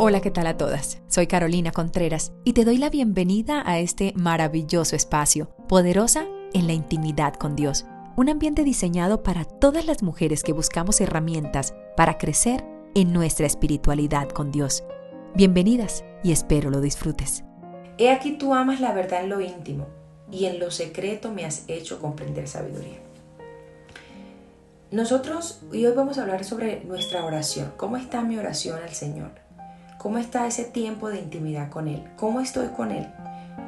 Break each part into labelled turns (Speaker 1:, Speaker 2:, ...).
Speaker 1: Hola, ¿qué tal a todas? Soy Carolina Contreras y te doy la bienvenida a este maravilloso espacio, poderosa en la intimidad con Dios. Un ambiente diseñado para todas las mujeres que buscamos herramientas para crecer en nuestra espiritualidad con Dios. Bienvenidas y espero lo disfrutes.
Speaker 2: He aquí tú amas la verdad en lo íntimo y en lo secreto me has hecho comprender sabiduría. Nosotros, y hoy vamos a hablar sobre nuestra oración. ¿Cómo está mi oración al Señor? ¿Cómo está ese tiempo de intimidad con Él? ¿Cómo estoy con Él?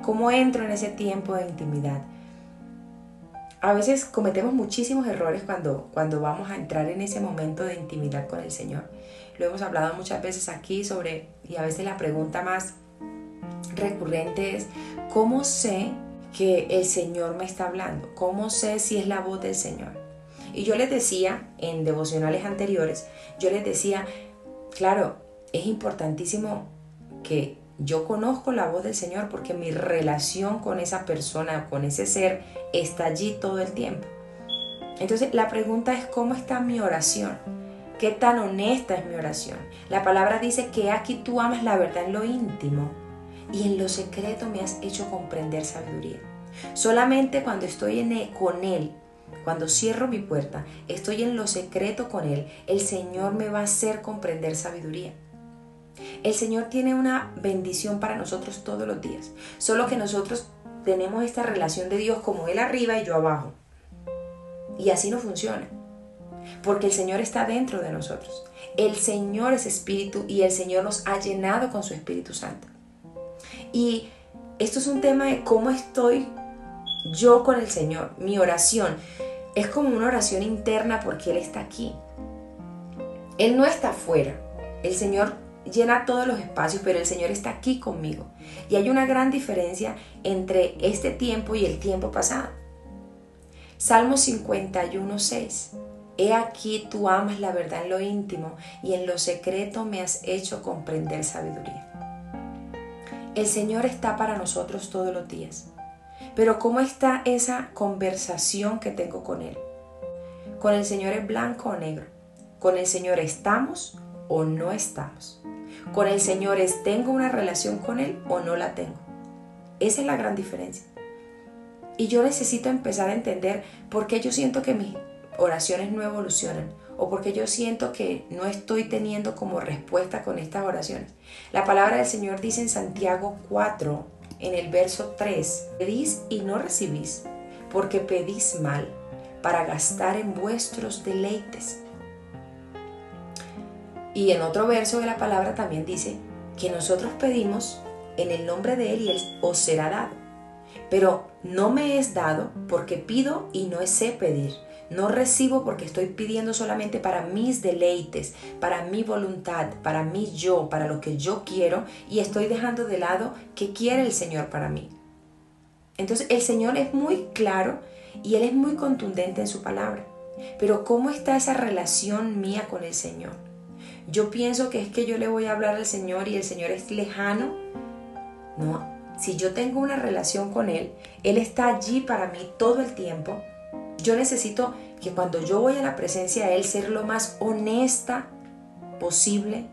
Speaker 2: ¿Cómo entro en ese tiempo de intimidad? A veces cometemos muchísimos errores cuando, cuando vamos a entrar en ese momento de intimidad con el Señor. Lo hemos hablado muchas veces aquí sobre, y a veces la pregunta más recurrente es, ¿cómo sé que el Señor me está hablando? ¿Cómo sé si es la voz del Señor? Y yo les decía en devocionales anteriores, yo les decía, claro, es importantísimo que yo conozco la voz del Señor porque mi relación con esa persona, con ese ser, está allí todo el tiempo. Entonces la pregunta es cómo está mi oración. ¿Qué tan honesta es mi oración? La palabra dice que aquí tú amas la verdad en lo íntimo y en lo secreto me has hecho comprender sabiduría. Solamente cuando estoy en e, con Él, cuando cierro mi puerta, estoy en lo secreto con Él, el Señor me va a hacer comprender sabiduría. El Señor tiene una bendición para nosotros todos los días. Solo que nosotros tenemos esta relación de Dios como Él arriba y yo abajo. Y así no funciona. Porque el Señor está dentro de nosotros. El Señor es espíritu y el Señor nos ha llenado con su Espíritu Santo. Y esto es un tema de cómo estoy yo con el Señor. Mi oración es como una oración interna porque Él está aquí. Él no está afuera. El Señor llena todos los espacios, pero el Señor está aquí conmigo. Y hay una gran diferencia entre este tiempo y el tiempo pasado. Salmo 51, 6. He aquí tú amas la verdad en lo íntimo y en lo secreto me has hecho comprender sabiduría. El Señor está para nosotros todos los días. Pero ¿cómo está esa conversación que tengo con Él? Con el Señor es blanco o negro. Con el Señor estamos o no estamos. Con el Señor es, ¿tengo una relación con Él o no la tengo? Esa es la gran diferencia. Y yo necesito empezar a entender por qué yo siento que mis oraciones no evolucionan o por qué yo siento que no estoy teniendo como respuesta con estas oraciones. La palabra del Señor dice en Santiago 4, en el verso 3, pedís y no recibís, porque pedís mal para gastar en vuestros deleites. Y en otro verso de la palabra también dice que nosotros pedimos en el nombre de Él y Él os será dado. Pero no me es dado porque pido y no sé pedir. No recibo porque estoy pidiendo solamente para mis deleites, para mi voluntad, para mí yo, para lo que yo quiero y estoy dejando de lado qué quiere el Señor para mí. Entonces el Señor es muy claro y Él es muy contundente en su palabra. Pero ¿cómo está esa relación mía con el Señor? Yo pienso que es que yo le voy a hablar al Señor y el Señor es lejano. No, si yo tengo una relación con Él, Él está allí para mí todo el tiempo. Yo necesito que cuando yo voy a la presencia de Él ser lo más honesta posible,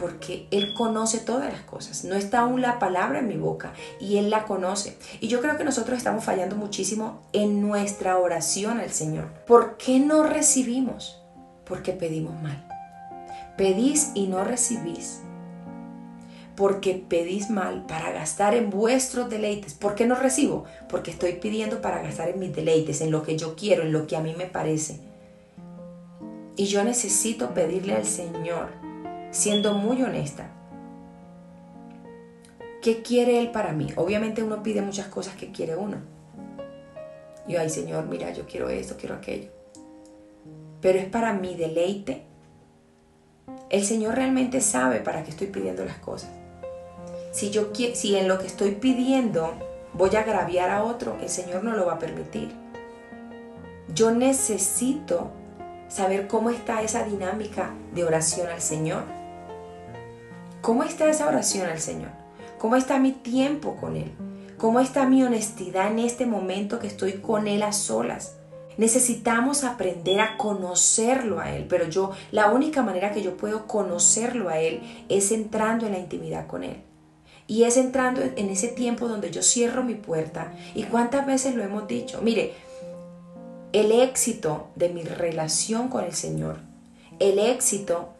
Speaker 2: porque Él conoce todas las cosas. No está aún la palabra en mi boca y Él la conoce. Y yo creo que nosotros estamos fallando muchísimo en nuestra oración al Señor. ¿Por qué no recibimos? Porque pedimos mal. Pedís y no recibís, porque pedís mal para gastar en vuestros deleites. ¿Por qué no recibo? Porque estoy pidiendo para gastar en mis deleites, en lo que yo quiero, en lo que a mí me parece. Y yo necesito pedirle al Señor, siendo muy honesta, ¿qué quiere Él para mí? Obviamente uno pide muchas cosas que quiere uno. Yo, ay Señor, mira, yo quiero esto, quiero aquello. Pero es para mi deleite el Señor realmente sabe para qué estoy pidiendo las cosas. Si, yo, si en lo que estoy pidiendo voy a agraviar a otro, el Señor no lo va a permitir. Yo necesito saber cómo está esa dinámica de oración al Señor. ¿Cómo está esa oración al Señor? ¿Cómo está mi tiempo con Él? ¿Cómo está mi honestidad en este momento que estoy con Él a solas? Necesitamos aprender a conocerlo a Él, pero yo, la única manera que yo puedo conocerlo a Él es entrando en la intimidad con Él. Y es entrando en ese tiempo donde yo cierro mi puerta. ¿Y cuántas veces lo hemos dicho? Mire, el éxito de mi relación con el Señor, el éxito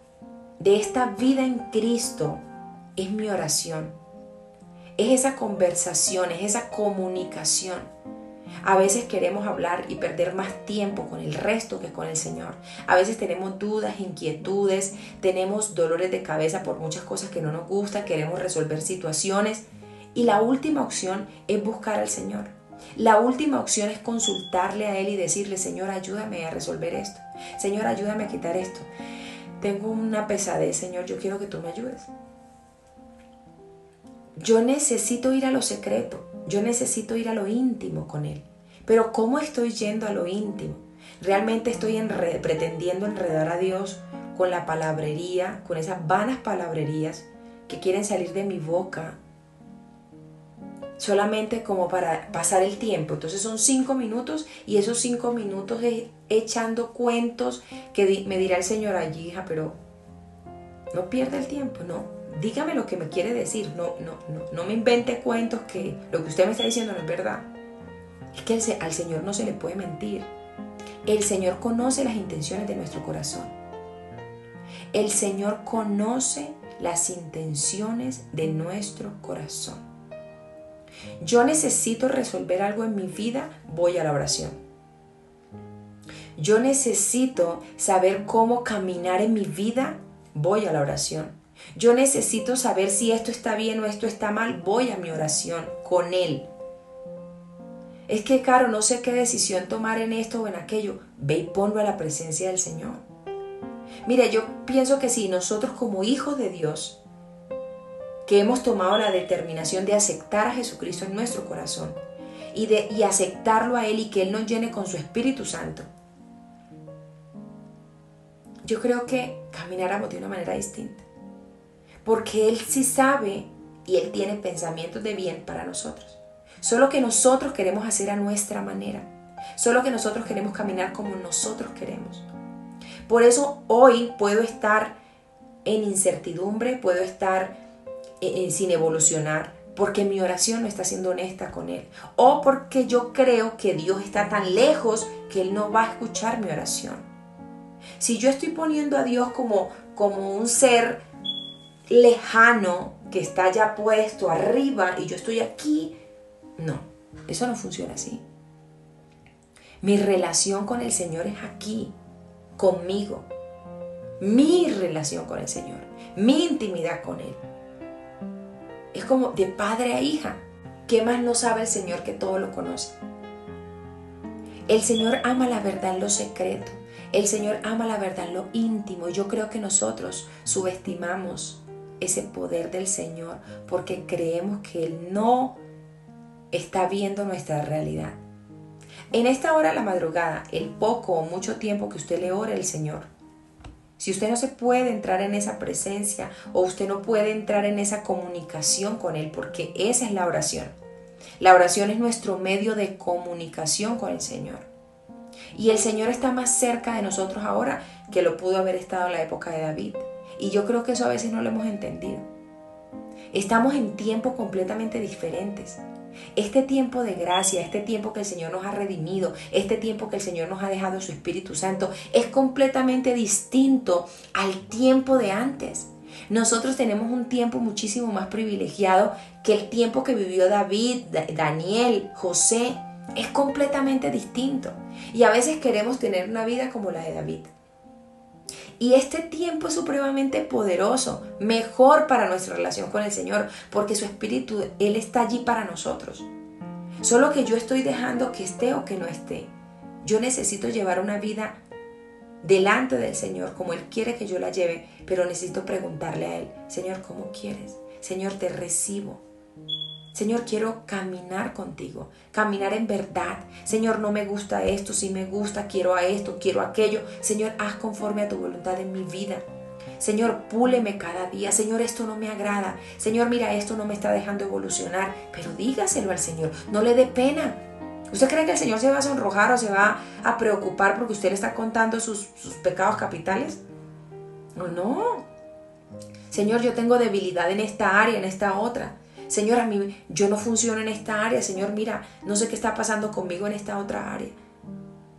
Speaker 2: de esta vida en Cristo es mi oración. Es esa conversación, es esa comunicación. A veces queremos hablar y perder más tiempo con el resto que con el Señor. A veces tenemos dudas, inquietudes, tenemos dolores de cabeza por muchas cosas que no nos gustan, queremos resolver situaciones. Y la última opción es buscar al Señor. La última opción es consultarle a Él y decirle, Señor, ayúdame a resolver esto. Señor, ayúdame a quitar esto. Tengo una pesadez, Señor, yo quiero que tú me ayudes. Yo necesito ir a lo secreto, yo necesito ir a lo íntimo con Él. Pero ¿cómo estoy yendo a lo íntimo? ¿Realmente estoy pretendiendo enredar a Dios con la palabrería, con esas vanas palabrerías que quieren salir de mi boca solamente como para pasar el tiempo. Entonces son cinco minutos y esos cinco minutos es echando cuentos que me dirá el Señor allí, hija, pero no pierda el tiempo, no. Dígame lo que me quiere decir, no, no, no, no me invente cuentos que lo que usted me está diciendo no es verdad. Es que al Señor no se le puede mentir. El Señor conoce las intenciones de nuestro corazón. El Señor conoce las intenciones de nuestro corazón yo necesito resolver algo en mi vida, voy a la oración. Yo necesito saber cómo caminar en mi vida, voy a la oración. Yo necesito saber si esto está bien o esto está mal, voy a mi oración con Él. Es que, Caro, no sé qué decisión tomar en esto o en aquello. Ve y ponlo a la presencia del Señor. Mire, yo pienso que si nosotros como hijos de Dios que hemos tomado la determinación de aceptar a Jesucristo en nuestro corazón y, de, y aceptarlo a Él y que Él nos llene con su Espíritu Santo, yo creo que camináramos de una manera distinta. Porque Él sí sabe y Él tiene pensamientos de bien para nosotros. Solo que nosotros queremos hacer a nuestra manera. Solo que nosotros queremos caminar como nosotros queremos. Por eso hoy puedo estar en incertidumbre, puedo estar sin evolucionar, porque mi oración no está siendo honesta con Él, o porque yo creo que Dios está tan lejos que Él no va a escuchar mi oración. Si yo estoy poniendo a Dios como, como un ser lejano que está ya puesto arriba y yo estoy aquí, no, eso no funciona así. Mi relación con el Señor es aquí, conmigo. Mi relación con el Señor, mi intimidad con Él. Es como de padre a hija. ¿Qué más no sabe el Señor que todo lo conoce? El Señor ama la verdad en lo secreto. El Señor ama la verdad en lo íntimo. Yo creo que nosotros subestimamos ese poder del Señor porque creemos que Él no está viendo nuestra realidad. En esta hora de la madrugada, el poco o mucho tiempo que usted le ore al Señor, si usted no se puede entrar en esa presencia o usted no puede entrar en esa comunicación con Él, porque esa es la oración. La oración es nuestro medio de comunicación con el Señor. Y el Señor está más cerca de nosotros ahora que lo pudo haber estado en la época de David. Y yo creo que eso a veces no lo hemos entendido. Estamos en tiempos completamente diferentes. Este tiempo de gracia, este tiempo que el Señor nos ha redimido, este tiempo que el Señor nos ha dejado su Espíritu Santo, es completamente distinto al tiempo de antes. Nosotros tenemos un tiempo muchísimo más privilegiado que el tiempo que vivió David, Daniel, José. Es completamente distinto. Y a veces queremos tener una vida como la de David. Y este tiempo es supremamente poderoso, mejor para nuestra relación con el Señor, porque su Espíritu, Él está allí para nosotros. Solo que yo estoy dejando que esté o que no esté. Yo necesito llevar una vida delante del Señor como Él quiere que yo la lleve, pero necesito preguntarle a Él, Señor, ¿cómo quieres? Señor, te recibo. Señor, quiero caminar contigo, caminar en verdad. Señor, no me gusta esto, si me gusta, quiero a esto, quiero aquello. Señor, haz conforme a tu voluntad en mi vida. Señor, púleme cada día. Señor, esto no me agrada. Señor, mira, esto no me está dejando evolucionar. Pero dígaselo al Señor. No le dé pena. ¿Usted cree que el Señor se va a sonrojar o se va a preocupar porque usted le está contando sus, sus pecados capitales? No, no. Señor, yo tengo debilidad en esta área, en esta otra. Señor, a mí yo no funciono en esta área. Señor, mira, no sé qué está pasando conmigo en esta otra área.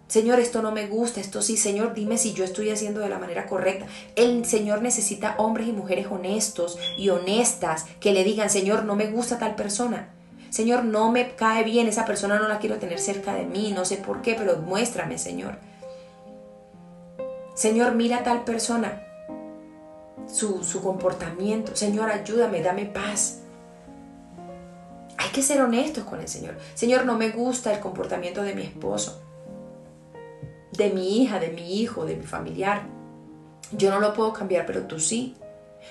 Speaker 2: Señor, esto no me gusta, esto sí, Señor, dime si yo estoy haciendo de la manera correcta. El Señor necesita hombres y mujeres honestos y honestas que le digan, Señor, no me gusta tal persona. Señor, no me cae bien, esa persona no la quiero tener cerca de mí, no sé por qué, pero muéstrame, Señor. Señor, mira a tal persona, su, su comportamiento. Señor, ayúdame, dame paz. Hay que ser honestos con el Señor. Señor, no me gusta el comportamiento de mi esposo de mi hija, de mi hijo, de mi familiar. Yo no lo puedo cambiar, pero tú sí.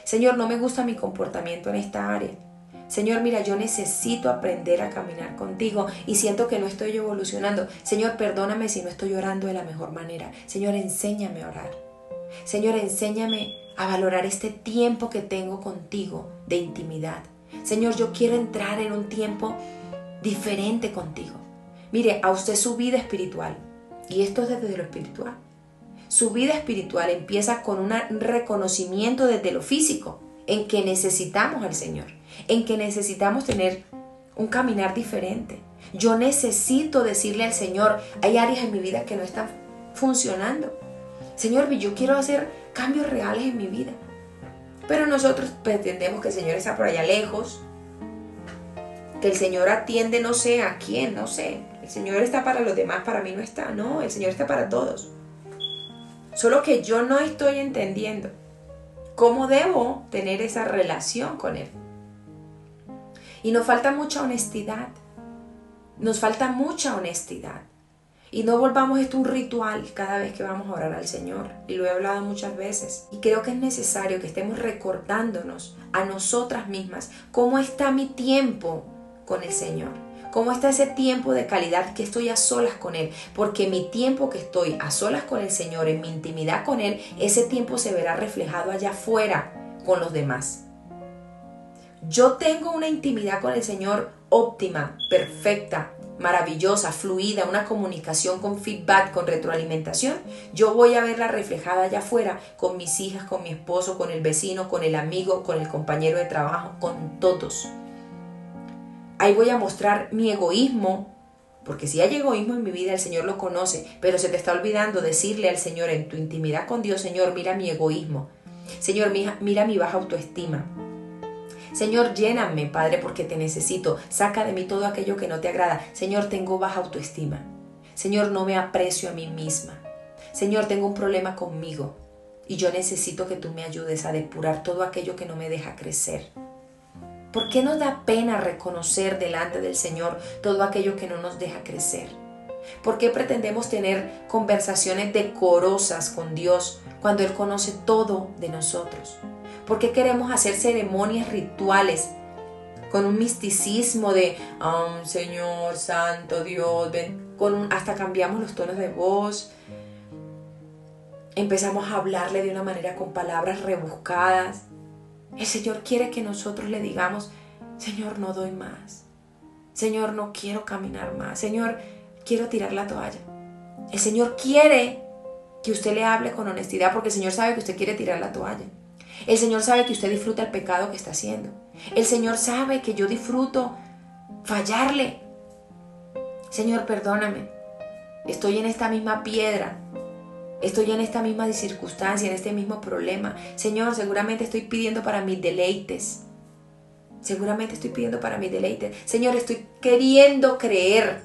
Speaker 2: Señor, no me gusta mi comportamiento en esta área. Señor, mira, yo necesito aprender a caminar contigo y siento que no estoy evolucionando. Señor, perdóname si no estoy orando de la mejor manera. Señor, enséñame a orar. Señor, enséñame a valorar este tiempo que tengo contigo de intimidad. Señor, yo quiero entrar en un tiempo diferente contigo. Mire, a usted su vida espiritual y esto es desde lo espiritual. Su vida espiritual empieza con un reconocimiento desde lo físico, en que necesitamos al Señor, en que necesitamos tener un caminar diferente. Yo necesito decirle al Señor, hay áreas en mi vida que no están funcionando. Señor, yo quiero hacer cambios reales en mi vida. Pero nosotros pretendemos que el Señor está por allá lejos, que el Señor atiende no sé a quién, no sé. Señor está para los demás, para mí no está. No, el Señor está para todos. Solo que yo no estoy entendiendo cómo debo tener esa relación con Él. Y nos falta mucha honestidad. Nos falta mucha honestidad. Y no volvamos esto un ritual cada vez que vamos a orar al Señor. Y lo he hablado muchas veces. Y creo que es necesario que estemos recordándonos a nosotras mismas cómo está mi tiempo con el Señor. ¿Cómo está ese tiempo de calidad que estoy a solas con Él? Porque mi tiempo que estoy a solas con el Señor, en mi intimidad con Él, ese tiempo se verá reflejado allá afuera con los demás. Yo tengo una intimidad con el Señor óptima, perfecta, maravillosa, fluida, una comunicación con feedback, con retroalimentación, yo voy a verla reflejada allá afuera con mis hijas, con mi esposo, con el vecino, con el amigo, con el compañero de trabajo, con todos. Ahí voy a mostrar mi egoísmo, porque si hay egoísmo en mi vida, el Señor lo conoce, pero se te está olvidando decirle al Señor en tu intimidad con Dios, Señor, mira mi egoísmo. Señor, mira mi baja autoestima. Señor, lléname, Padre, porque te necesito. Saca de mí todo aquello que no te agrada. Señor, tengo baja autoestima. Señor, no me aprecio a mí misma. Señor, tengo un problema conmigo y yo necesito que tú me ayudes a depurar todo aquello que no me deja crecer. ¿Por qué nos da pena reconocer delante del Señor todo aquello que no nos deja crecer? ¿Por qué pretendemos tener conversaciones decorosas con Dios cuando Él conoce todo de nosotros? ¿Por qué queremos hacer ceremonias rituales con un misticismo de oh, Señor Santo Dios, ven, con hasta cambiamos los tonos de voz? Empezamos a hablarle de una manera con palabras rebuscadas. El Señor quiere que nosotros le digamos, Señor, no doy más. Señor, no quiero caminar más. Señor, quiero tirar la toalla. El Señor quiere que usted le hable con honestidad porque el Señor sabe que usted quiere tirar la toalla. El Señor sabe que usted disfruta el pecado que está haciendo. El Señor sabe que yo disfruto fallarle. Señor, perdóname. Estoy en esta misma piedra Estoy en esta misma circunstancia, en este mismo problema. Señor, seguramente estoy pidiendo para mis deleites. Seguramente estoy pidiendo para mis deleites. Señor, estoy queriendo creer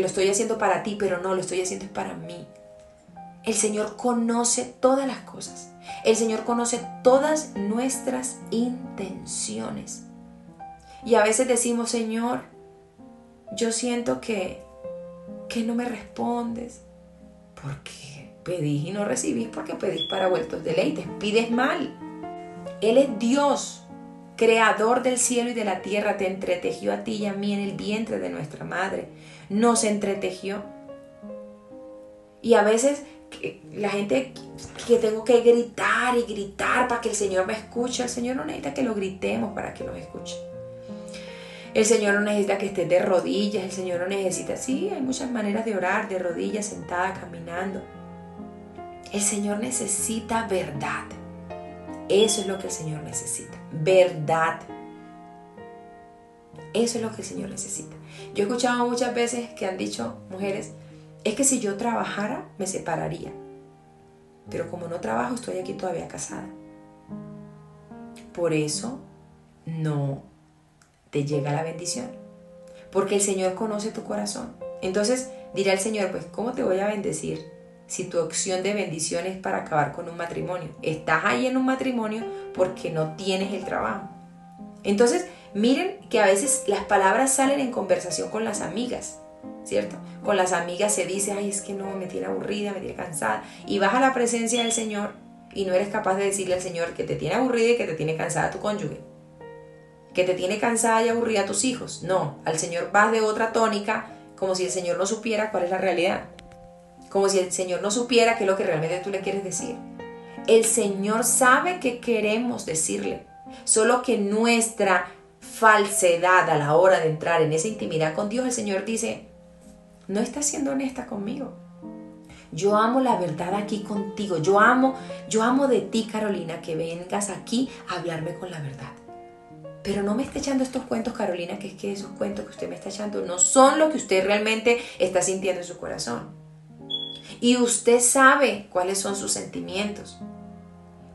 Speaker 2: lo estoy haciendo para ti, pero no, lo estoy haciendo para mí. El Señor conoce todas las cosas. El Señor conoce todas nuestras intenciones. Y a veces decimos, Señor, yo siento que, que no me respondes. ¿Por qué? Pedís y no recibís porque pedís para vueltos deleites. Pides mal. Él es Dios, creador del cielo y de la tierra. Te entretejió a ti y a mí en el vientre de nuestra madre. Nos entretejió. Y a veces la gente que tengo que gritar y gritar para que el Señor me escuche. El Señor no necesita que lo gritemos para que nos escuche. el Señor no necesita que estés de rodillas, el Señor no necesita, sí, hay muchas maneras de orar, de rodillas, sentada, caminando. El Señor necesita verdad. Eso es lo que el Señor necesita, verdad. Eso es lo que el Señor necesita. Yo he escuchado muchas veces que han dicho mujeres, es que si yo trabajara, me separaría. Pero como no trabajo, estoy aquí todavía casada. Por eso no te llega la bendición. Porque el Señor conoce tu corazón. Entonces dirá el Señor, pues, ¿cómo te voy a bendecir si tu opción de bendición es para acabar con un matrimonio? Estás ahí en un matrimonio porque no tienes el trabajo. Entonces, miren que a veces las palabras salen en conversación con las amigas. ¿cierto? Con las amigas se dice, ay, es que no, me tiene aburrida, me tiene cansada. Y vas a la presencia del Señor y no eres capaz de decirle al Señor que te tiene aburrida y que te tiene cansada tu cónyuge. Que te tiene cansada y aburrida tus hijos. No, al Señor vas de otra tónica, como si el Señor no supiera cuál es la realidad. Como si el Señor no supiera qué es lo que realmente tú le quieres decir. El Señor sabe que queremos decirle, solo que nuestra falsedad a la hora de entrar en esa intimidad con Dios, el Señor dice, no estás siendo honesta conmigo. Yo amo la verdad aquí contigo. Yo amo, yo amo de ti, Carolina, que vengas aquí a hablarme con la verdad. Pero no me esté echando estos cuentos, Carolina, que es que esos cuentos que usted me está echando no son lo que usted realmente está sintiendo en su corazón. Y usted sabe cuáles son sus sentimientos.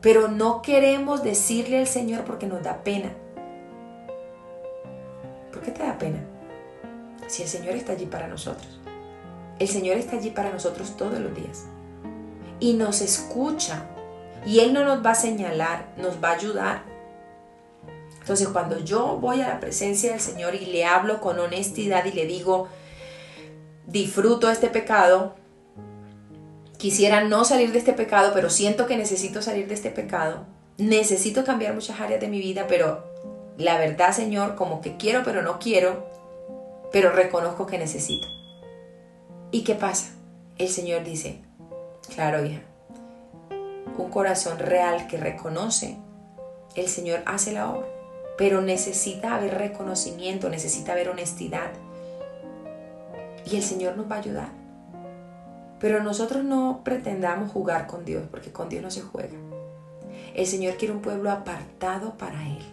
Speaker 2: Pero no queremos decirle al Señor porque nos da pena. ¿Por qué te da pena? Si el Señor está allí para nosotros. El Señor está allí para nosotros todos los días. Y nos escucha. Y Él no nos va a señalar, nos va a ayudar. Entonces cuando yo voy a la presencia del Señor y le hablo con honestidad y le digo, disfruto este pecado, quisiera no salir de este pecado, pero siento que necesito salir de este pecado, necesito cambiar muchas áreas de mi vida, pero la verdad, Señor, como que quiero, pero no quiero, pero reconozco que necesito. ¿Y qué pasa? El Señor dice, claro hija, un corazón real que reconoce, el Señor hace la obra, pero necesita haber reconocimiento, necesita haber honestidad. Y el Señor nos va a ayudar. Pero nosotros no pretendamos jugar con Dios, porque con Dios no se juega. El Señor quiere un pueblo apartado para Él.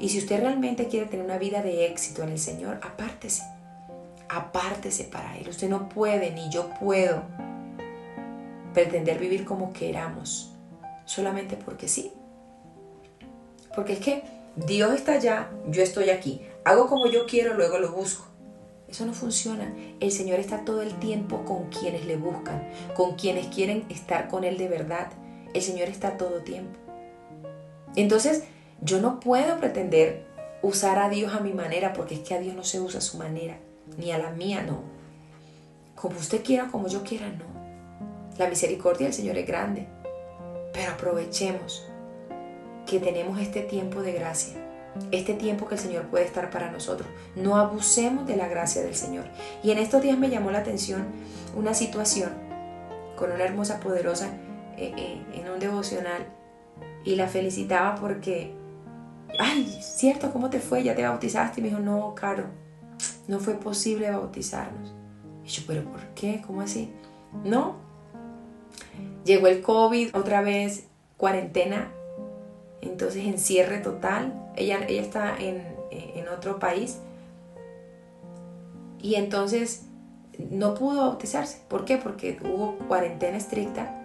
Speaker 2: Y si usted realmente quiere tener una vida de éxito en el Señor, apártese apártese para Él. Usted no puede, ni yo puedo, pretender vivir como queramos, solamente porque sí. Porque es que Dios está allá, yo estoy aquí. Hago como yo quiero, luego lo busco. Eso no funciona. El Señor está todo el tiempo con quienes le buscan, con quienes quieren estar con Él de verdad. El Señor está todo tiempo. Entonces, yo no puedo pretender usar a Dios a mi manera, porque es que a Dios no se usa a su manera ni a la mía, no. Como usted quiera, como yo quiera, no. La misericordia del Señor es grande, pero aprovechemos que tenemos este tiempo de gracia, este tiempo que el Señor puede estar para nosotros. No abusemos de la gracia del Señor. Y en estos días me llamó la atención una situación con una hermosa poderosa eh, eh, en un devocional y la felicitaba porque, ay, cierto, ¿cómo te fue? ¿Ya te bautizaste? Y me dijo, no, Caro, no fue posible bautizarnos. Y yo, pero ¿por qué? ¿Cómo así? No. Llegó el COVID otra vez, cuarentena, entonces encierre total. Ella, ella está en, en otro país. Y entonces no pudo bautizarse. ¿Por qué? Porque hubo cuarentena estricta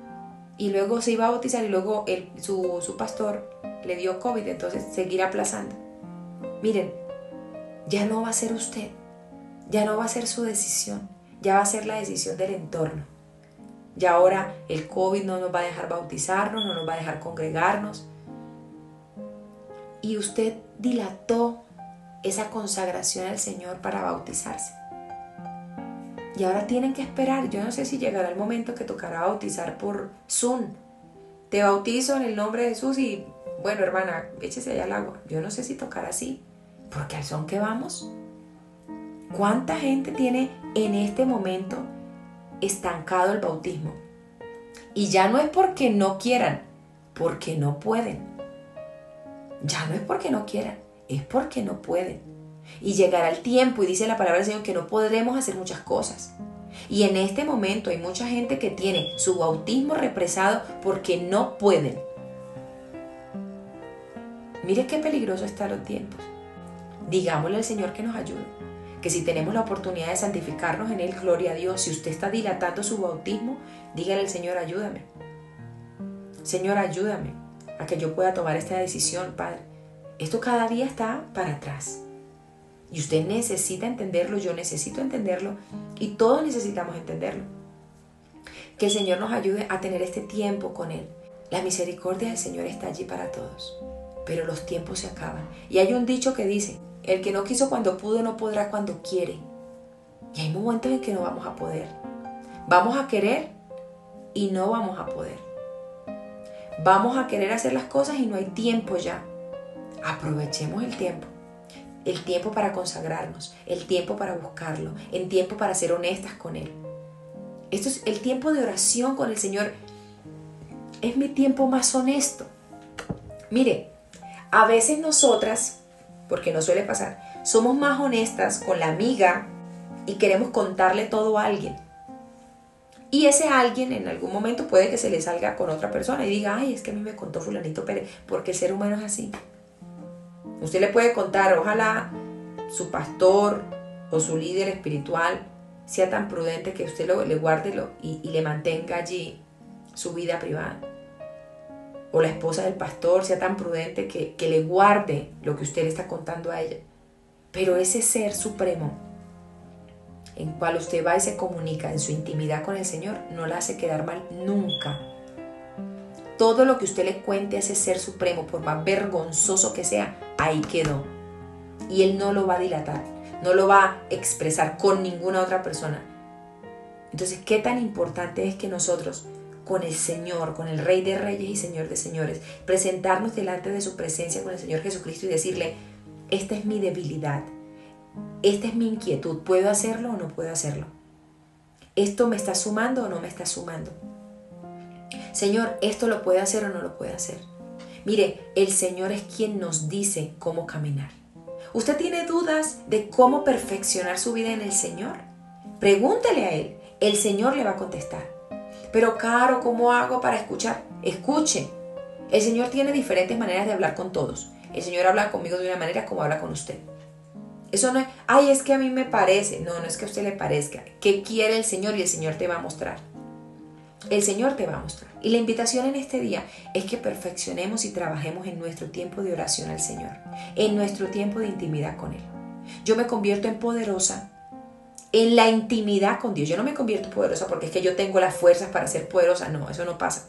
Speaker 2: y luego se iba a bautizar y luego el, su, su pastor le dio COVID, entonces seguir aplazando. Miren, ya no va a ser usted, ya no va a ser su decisión, ya va a ser la decisión del entorno. Ya ahora el COVID no nos va a dejar bautizarnos, no nos va a dejar congregarnos. Y usted dilató esa consagración al Señor para bautizarse. Y ahora tienen que esperar. Yo no sé si llegará el momento que tocará bautizar por Zoom. Te bautizo en el nombre de Jesús y, bueno, hermana, échese allá al agua. Yo no sé si tocará así. Porque al son que vamos, ¿cuánta gente tiene en este momento estancado el bautismo? Y ya no es porque no quieran, porque no pueden. Ya no es porque no quieran, es porque no pueden. Y llegará el tiempo, y dice la palabra del Señor, que no podremos hacer muchas cosas. Y en este momento hay mucha gente que tiene su bautismo represado porque no pueden. Mire qué peligroso están los tiempos. Digámosle al Señor que nos ayude. Que si tenemos la oportunidad de santificarnos en Él, gloria a Dios. Si usted está dilatando su bautismo, dígale al Señor, ayúdame. Señor, ayúdame a que yo pueda tomar esta decisión, Padre. Esto cada día está para atrás. Y usted necesita entenderlo, yo necesito entenderlo y todos necesitamos entenderlo. Que el Señor nos ayude a tener este tiempo con Él. La misericordia del Señor está allí para todos, pero los tiempos se acaban. Y hay un dicho que dice, el que no quiso cuando pudo no podrá cuando quiere. Y hay momentos en que no vamos a poder. Vamos a querer y no vamos a poder. Vamos a querer hacer las cosas y no hay tiempo ya. Aprovechemos el tiempo el tiempo para consagrarnos, el tiempo para buscarlo, el tiempo para ser honestas con Él. Esto es el tiempo de oración con el Señor. Es mi tiempo más honesto. Mire, a veces nosotras, porque no suele pasar, somos más honestas con la amiga y queremos contarle todo a alguien. Y ese alguien en algún momento puede que se le salga con otra persona y diga, ay, es que a mí me contó fulanito Pérez, porque el ser humano es así. Usted le puede contar, ojalá su pastor o su líder espiritual sea tan prudente que usted lo, le guarde y, y le mantenga allí su vida privada. O la esposa del pastor sea tan prudente que, que le guarde lo que usted le está contando a ella. Pero ese ser supremo en cual usted va y se comunica en su intimidad con el Señor, no la hace quedar mal nunca. Todo lo que usted le cuente a ese ser supremo, por más vergonzoso que sea, ahí quedó. Y Él no lo va a dilatar, no lo va a expresar con ninguna otra persona. Entonces, ¿qué tan importante es que nosotros, con el Señor, con el Rey de Reyes y Señor de Señores, presentarnos delante de su presencia con el Señor Jesucristo y decirle, esta es mi debilidad, esta es mi inquietud, ¿puedo hacerlo o no puedo hacerlo? ¿Esto me está sumando o no me está sumando? Señor, ¿esto lo puede hacer o no lo puede hacer? Mire, el Señor es quien nos dice cómo caminar. ¿Usted tiene dudas de cómo perfeccionar su vida en el Señor? Pregúntele a Él. El Señor le va a contestar. Pero, Caro, ¿cómo hago para escuchar? Escuche. El Señor tiene diferentes maneras de hablar con todos. El Señor habla conmigo de una manera como habla con usted. Eso no es, ay, es que a mí me parece. No, no es que a usted le parezca. ¿Qué quiere el Señor? Y el Señor te va a mostrar el Señor te va a mostrar. Y la invitación en este día es que perfeccionemos y trabajemos en nuestro tiempo de oración al Señor, en nuestro tiempo de intimidad con Él. Yo me convierto en poderosa en la intimidad con Dios. Yo no me convierto poderosa porque es que yo tengo las fuerzas para ser poderosa. No, eso no pasa.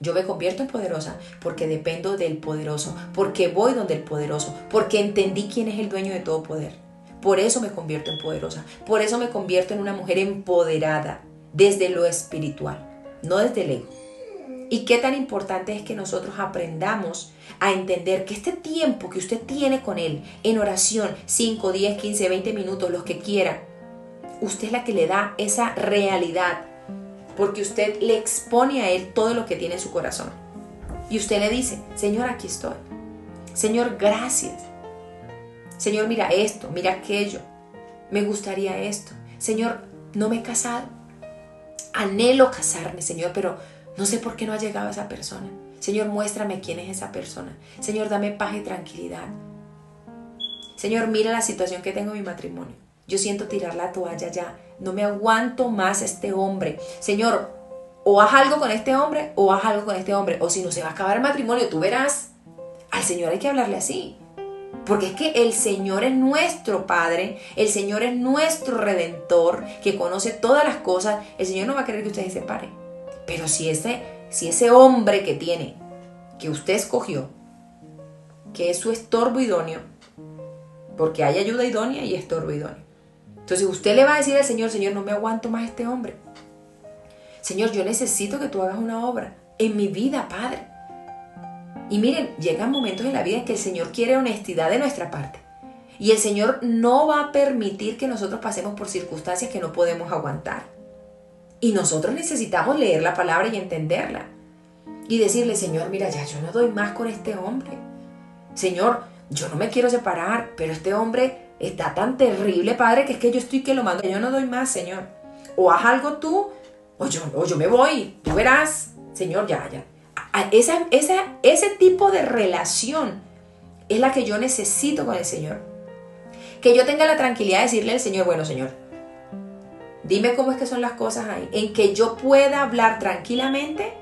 Speaker 2: Yo me convierto en poderosa porque dependo del poderoso, porque voy donde el poderoso, porque entendí quién es el dueño de todo poder. Por eso me convierto en poderosa, por eso me convierto en una mujer empoderada, desde lo espiritual, no desde el ego. Y qué tan importante es que nosotros aprendamos a entender que este tiempo que usted tiene con Él en oración, 5, 10, 15, 20 minutos, los que quiera, usted es la que le da esa realidad, porque usted le expone a Él todo lo que tiene en su corazón. Y usted le dice, Señor, aquí estoy. Señor, gracias. Señor, mira esto, mira aquello. Me gustaría esto. Señor, no me he casado anhelo casarme, Señor, pero no sé por qué no ha llegado esa persona. Señor, muéstrame quién es esa persona. Señor, dame paz y tranquilidad. Señor, mira la situación que tengo en mi matrimonio. Yo siento tirar la toalla ya. No me aguanto más este hombre. Señor, o haz algo con este hombre o haz algo con este hombre. O si no se va a acabar el matrimonio, tú verás. Al Señor hay que hablarle así. Porque es que el Señor es nuestro Padre, el Señor es nuestro Redentor, que conoce todas las cosas. El Señor no va a querer que usted se separe. Pero si ese, si ese hombre que tiene, que usted escogió, que es su estorbo idóneo, porque hay ayuda idónea y estorbo idóneo. Entonces usted le va a decir al Señor, Señor, no me aguanto más este hombre. Señor, yo necesito que tú hagas una obra en mi vida, Padre. Y miren, llegan momentos en la vida en que el Señor quiere honestidad de nuestra parte. Y el Señor no va a permitir que nosotros pasemos por circunstancias que no podemos aguantar. Y nosotros necesitamos leer la palabra y entenderla. Y decirle, Señor, mira, ya yo no doy más con este hombre. Señor, yo no me quiero separar, pero este hombre está tan terrible, Padre, que es que yo estoy que lo mando, yo no doy más, Señor. O haz algo tú, o yo, o yo me voy, tú verás, Señor, ya, ya. Esa, esa, ese tipo de relación es la que yo necesito con el Señor. Que yo tenga la tranquilidad de decirle al Señor, bueno, Señor, dime cómo es que son las cosas ahí, en que yo pueda hablar tranquilamente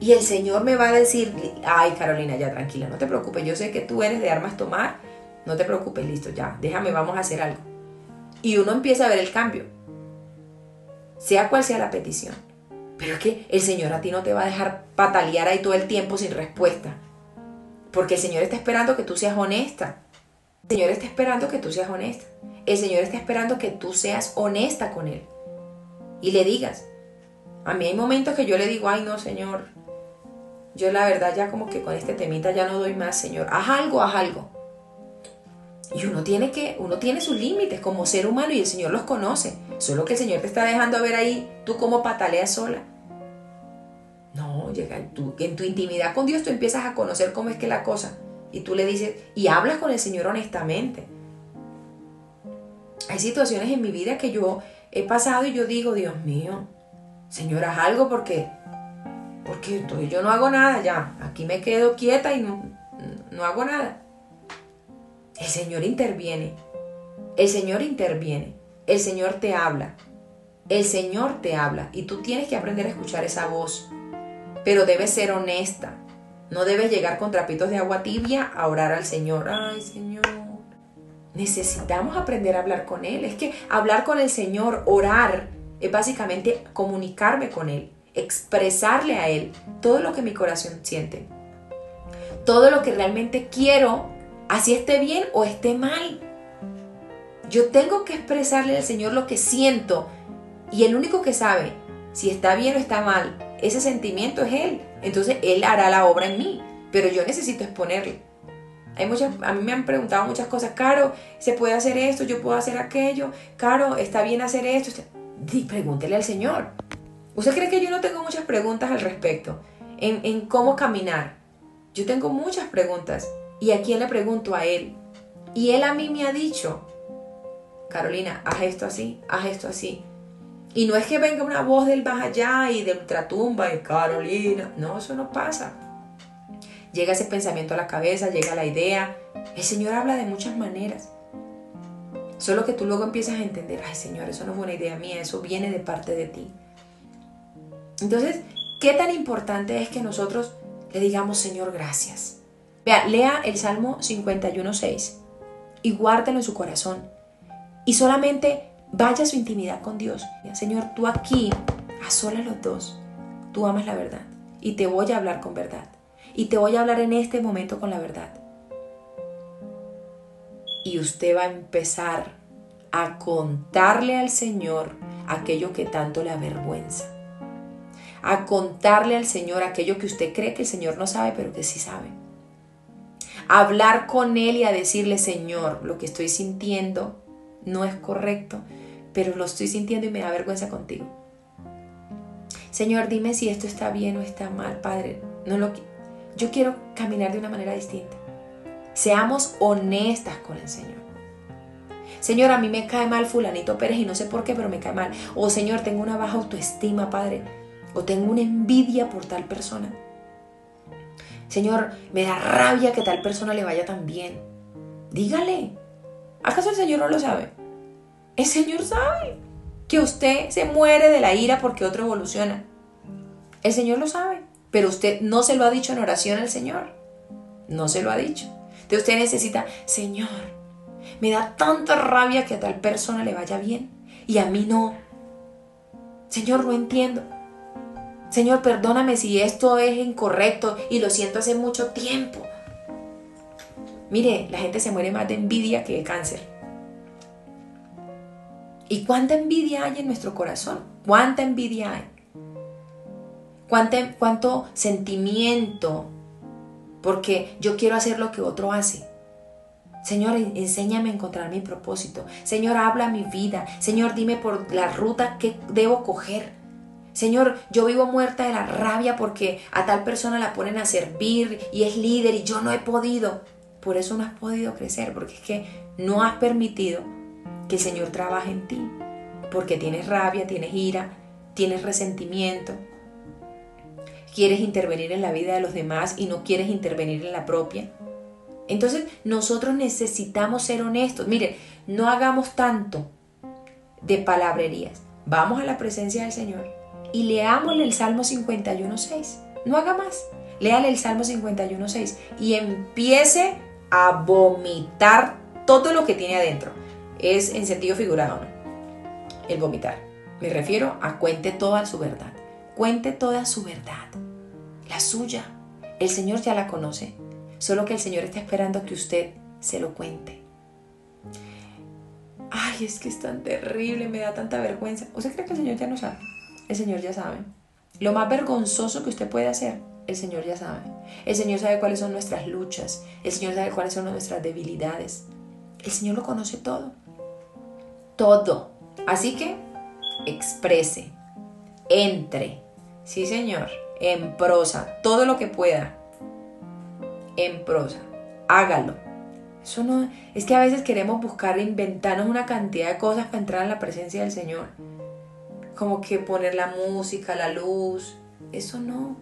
Speaker 2: y el Señor me va a decir, ay Carolina, ya tranquila, no te preocupes, yo sé que tú eres de armas tomar, no te preocupes, listo, ya, déjame, vamos a hacer algo. Y uno empieza a ver el cambio, sea cual sea la petición. Pero es que el Señor a ti no te va a dejar patalear ahí todo el tiempo sin respuesta. Porque el Señor está esperando que tú seas honesta. El Señor está esperando que tú seas honesta. El Señor está esperando que tú seas honesta con Él. Y le digas. A mí hay momentos que yo le digo, ay no, Señor, yo la verdad ya como que con este temita ya no doy más, Señor. Haz algo, haz algo. Y uno tiene que, uno tiene sus límites como ser humano y el Señor los conoce. Solo que el Señor te está dejando ver ahí tú como pataleas sola. No, llega en tu, en tu intimidad con Dios tú empiezas a conocer cómo es que la cosa. Y tú le dices, y hablas con el Señor honestamente. Hay situaciones en mi vida que yo he pasado y yo digo, Dios mío, Señor, haz algo porque porque yo no hago nada ya. Aquí me quedo quieta y no, no hago nada. El Señor interviene. El Señor interviene. El Señor te habla. El Señor te habla. Y tú tienes que aprender a escuchar esa voz. Pero debes ser honesta. No debes llegar con trapitos de agua tibia a orar al Señor. Ay, Señor. Necesitamos aprender a hablar con Él. Es que hablar con el Señor, orar, es básicamente comunicarme con Él expresarle a Él todo lo que mi corazón siente, todo lo que realmente quiero, así esté bien o esté mal. Yo tengo que expresarle al Señor lo que siento y el único que sabe si está bien o está mal, ese sentimiento es Él. Entonces Él hará la obra en mí, pero yo necesito exponerle. Hay muchas, a mí me han preguntado muchas cosas, Caro, ¿se puede hacer esto? ¿Yo puedo hacer aquello? Caro, ¿está bien hacer esto? pregúntele al Señor. ¿Usted cree que yo no tengo muchas preguntas al respecto? En, cómo caminar. Yo tengo muchas preguntas. ¿Y a quién le pregunto? A él. Y él a mí me ha dicho, Carolina, haz esto así, haz esto así. Y no es que venga una voz del baja allá y de ultratumba y Carolina. No, eso no pasa. Llega ese pensamiento a la cabeza, llega la idea. El Señor habla de muchas maneras. Solo que tú luego empiezas a entender, ay Señor, eso no es una idea mía, eso viene de parte de ti. Entonces, ¿qué tan importante es que nosotros le digamos, Señor, gracias? Vea, lea el Salmo 51.6 y guárdalo en su corazón. Y solamente vaya a su intimidad con Dios. Señor, tú aquí, a solas los dos, tú amas la verdad. Y te voy a hablar con verdad. Y te voy a hablar en este momento con la verdad. Y usted va a empezar a contarle al Señor aquello que tanto le avergüenza a contarle al Señor aquello que usted cree que el Señor no sabe, pero que sí sabe. Hablar con Él y a decirle, Señor, lo que estoy sintiendo no es correcto, pero lo estoy sintiendo y me da vergüenza contigo. Señor, dime si esto está bien o está mal, Padre. No lo yo quiero caminar de una manera distinta. Seamos honestas con el Señor. Señor, a mí me cae mal fulanito Pérez y no sé por qué, pero me cae mal. O Señor, tengo una baja autoestima, Padre o tengo una envidia por tal persona. Señor, me da rabia que tal persona le vaya tan bien. Dígale. ¿Acaso el Señor no lo sabe? El Señor sabe que usted se muere de la ira porque otro evoluciona. El Señor lo sabe, pero usted no se lo ha dicho en oración al Señor. No se lo ha dicho. Entonces usted necesita, Señor, me da tanta rabia que a tal persona le vaya bien y a mí no. Señor, no entiendo. Señor, perdóname si esto es incorrecto y lo siento hace mucho tiempo. Mire, la gente se muere más de envidia que de cáncer. ¿Y cuánta envidia hay en nuestro corazón? ¿Cuánta envidia hay? ¿Cuánto sentimiento? Porque yo quiero hacer lo que otro hace. Señor, enséñame a encontrar mi propósito. Señor, habla mi vida. Señor, dime por la ruta que debo coger. Señor, yo vivo muerta de la rabia porque a tal persona la ponen a servir y es líder y yo no he podido. Por eso no has podido crecer, porque es que no has permitido que el Señor trabaje en ti. Porque tienes rabia, tienes ira, tienes resentimiento. Quieres intervenir en la vida de los demás y no quieres intervenir en la propia. Entonces nosotros necesitamos ser honestos. Mire, no hagamos tanto de palabrerías. Vamos a la presencia del Señor y leámosle el Salmo 51.6. No haga más. Léale el Salmo 51.6 y empiece a vomitar todo lo que tiene adentro. Es en sentido figurado, ¿no? El vomitar. Me refiero a cuente toda su verdad. Cuente toda su verdad. La suya. El Señor ya la conoce. Solo que el Señor está esperando que usted se lo cuente. Ay, es que es tan terrible, me da tanta vergüenza. ¿Usted cree que el Señor ya no sabe? El Señor ya sabe. Lo más vergonzoso que usted puede hacer, el Señor ya sabe. El Señor sabe cuáles son nuestras luchas. El Señor sabe cuáles son nuestras debilidades. El Señor lo conoce todo. Todo. Así que exprese, entre. Sí, Señor. En prosa. Todo lo que pueda. En prosa. Hágalo. Eso no. Es que a veces queremos buscar, inventarnos una cantidad de cosas para entrar en la presencia del Señor. Como que poner la música, la luz. Eso no.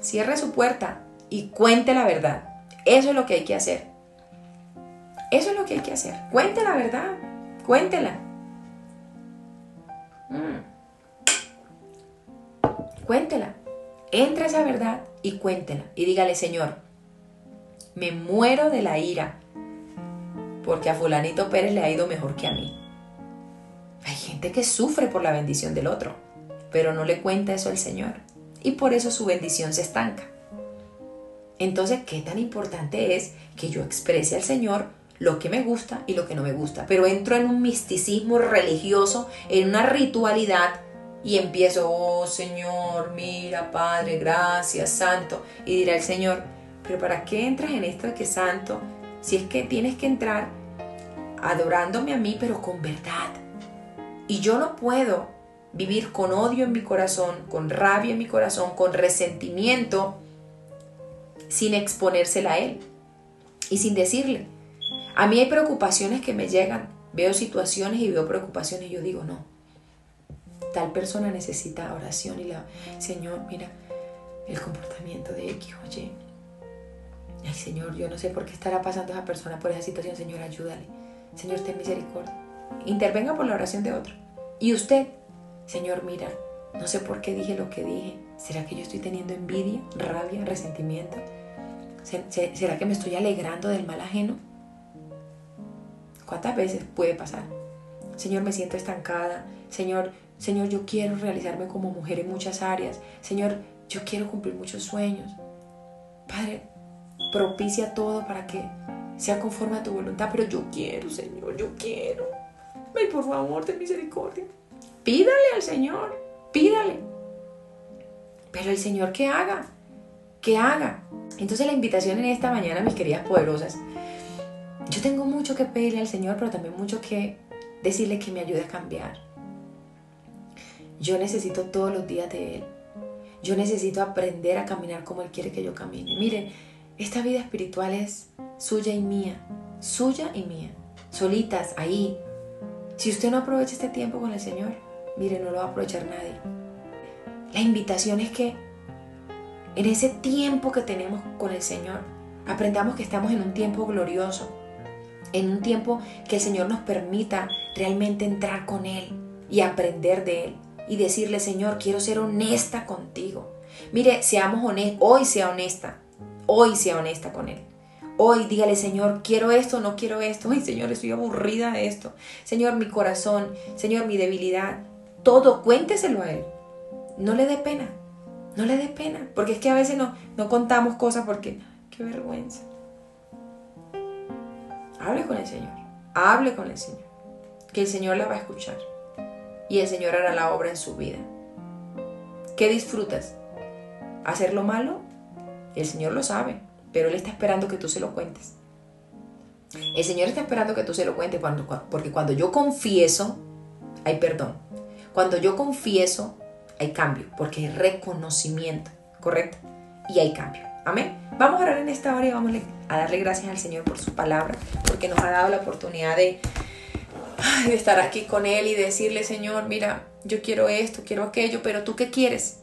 Speaker 2: Cierre su puerta y cuente la verdad. Eso es lo que hay que hacer. Eso es lo que hay que hacer. Cuente la verdad. Cuéntela. Mm. Cuéntela. Entre esa verdad y cuéntela. Y dígale, Señor, me muero de la ira porque a fulanito Pérez le ha ido mejor que a mí. Hay gente que sufre por la bendición del otro, pero no le cuenta eso al Señor. Y por eso su bendición se estanca. Entonces, ¿qué tan importante es que yo exprese al Señor lo que me gusta y lo que no me gusta? Pero entro en un misticismo religioso, en una ritualidad y empiezo, oh Señor, mira, Padre, gracias, Santo. Y dirá el Señor, pero ¿para qué entras en esto de que Santo? Si es que tienes que entrar adorándome a mí, pero con verdad. Y yo no puedo vivir con odio en mi corazón, con rabia en mi corazón, con resentimiento, sin exponérsela a Él y sin decirle. A mí hay preocupaciones que me llegan, veo situaciones y veo preocupaciones y yo digo, no, tal persona necesita oración y la, Señor, mira el comportamiento de X, oye, ay Señor, yo no sé por qué estará pasando esa persona por esa situación, Señor, ayúdale. Señor, ten misericordia. Intervenga por la oración de otro. Y usted, Señor, mira, no sé por qué dije lo que dije. ¿Será que yo estoy teniendo envidia, rabia, resentimiento? ¿Será que me estoy alegrando del mal ajeno? ¿Cuántas veces puede pasar? Señor, me siento estancada. Señor, Señor, yo quiero realizarme como mujer en muchas áreas. Señor, yo quiero cumplir muchos sueños. Padre, propicia todo para que sea conforme a tu voluntad, pero yo quiero, Señor, yo quiero. Ay, por favor, ten misericordia. Pídale al Señor, pídale. Pero el Señor, ¿qué haga? ¿Qué haga? Entonces la invitación en esta mañana, mis queridas poderosas, yo tengo mucho que pedirle al Señor, pero también mucho que decirle que me ayude a cambiar. Yo necesito todos los días de Él. Yo necesito aprender a caminar como Él quiere que yo camine. Miren, esta vida espiritual es suya y mía, suya y mía, solitas ahí. Si usted no aprovecha este tiempo con el Señor, mire, no lo va a aprovechar nadie. La invitación es que en ese tiempo que tenemos con el Señor, aprendamos que estamos en un tiempo glorioso, en un tiempo que el Señor nos permita realmente entrar con Él y aprender de Él y decirle, Señor, quiero ser honesta contigo. Mire, seamos honestos, hoy sea honesta, hoy sea honesta con Él. Hoy dígale, Señor, quiero esto, no quiero esto. Ay, Señor, estoy aburrida de esto. Señor, mi corazón, Señor, mi debilidad. Todo, cuénteselo a Él. No le dé pena. No le dé pena. Porque es que a veces no, no contamos cosas porque, qué vergüenza. Hable con el Señor. Hable con el Señor. Que el Señor la va a escuchar. Y el Señor hará la obra en su vida. ¿Qué disfrutas? ¿Hacer lo malo? El Señor lo sabe, pero Él está esperando que tú se lo cuentes. El Señor está esperando que tú se lo cuentes porque cuando yo confieso, hay perdón. Cuando yo confieso, hay cambio, porque hay reconocimiento, ¿correcto? Y hay cambio. Amén. Vamos a orar en esta hora y vamos a darle gracias al Señor por su palabra, porque nos ha dado la oportunidad de estar aquí con Él y decirle, Señor, mira, yo quiero esto, quiero aquello, pero tú qué quieres?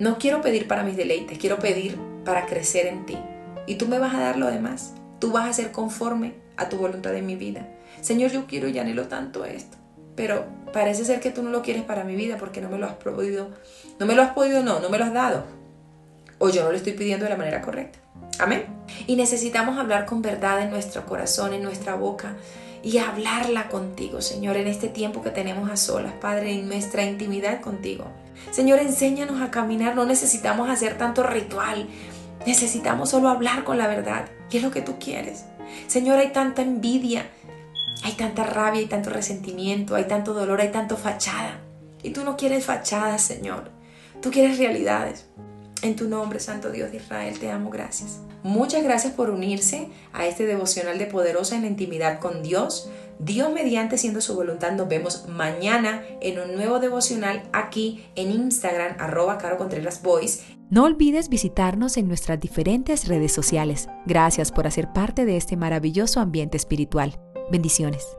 Speaker 2: No quiero pedir para mis deleites, quiero pedir para crecer en ti. Y tú me vas a dar lo demás. Tú vas a ser conforme a tu voluntad en mi vida. Señor, yo quiero y anhelo tanto esto. Pero parece ser que tú no lo quieres para mi vida porque no me lo has podido. No me lo has podido, no, no me lo has dado. O yo no lo estoy pidiendo de la manera correcta. Amén. Y necesitamos hablar con verdad en nuestro corazón, en nuestra boca y hablarla contigo, Señor, en este tiempo que tenemos a solas, Padre, en nuestra intimidad contigo. Señor, enséñanos a caminar, no necesitamos hacer tanto ritual, necesitamos solo hablar con la verdad. ¿Qué es lo que tú quieres? Señor, hay tanta envidia, hay tanta rabia, hay tanto resentimiento, hay tanto dolor, hay tanto fachada. Y tú no quieres fachadas, Señor. Tú quieres realidades. En tu nombre, Santo Dios de Israel, te amo, gracias. Muchas gracias por unirse a este devocional de Poderosa en la intimidad con Dios. Dios mediante siendo su voluntad, nos vemos mañana en un nuevo devocional aquí en Instagram, arroba Caro Contreras.
Speaker 1: No olvides visitarnos en nuestras diferentes redes sociales. Gracias por hacer parte de este maravilloso ambiente espiritual. Bendiciones.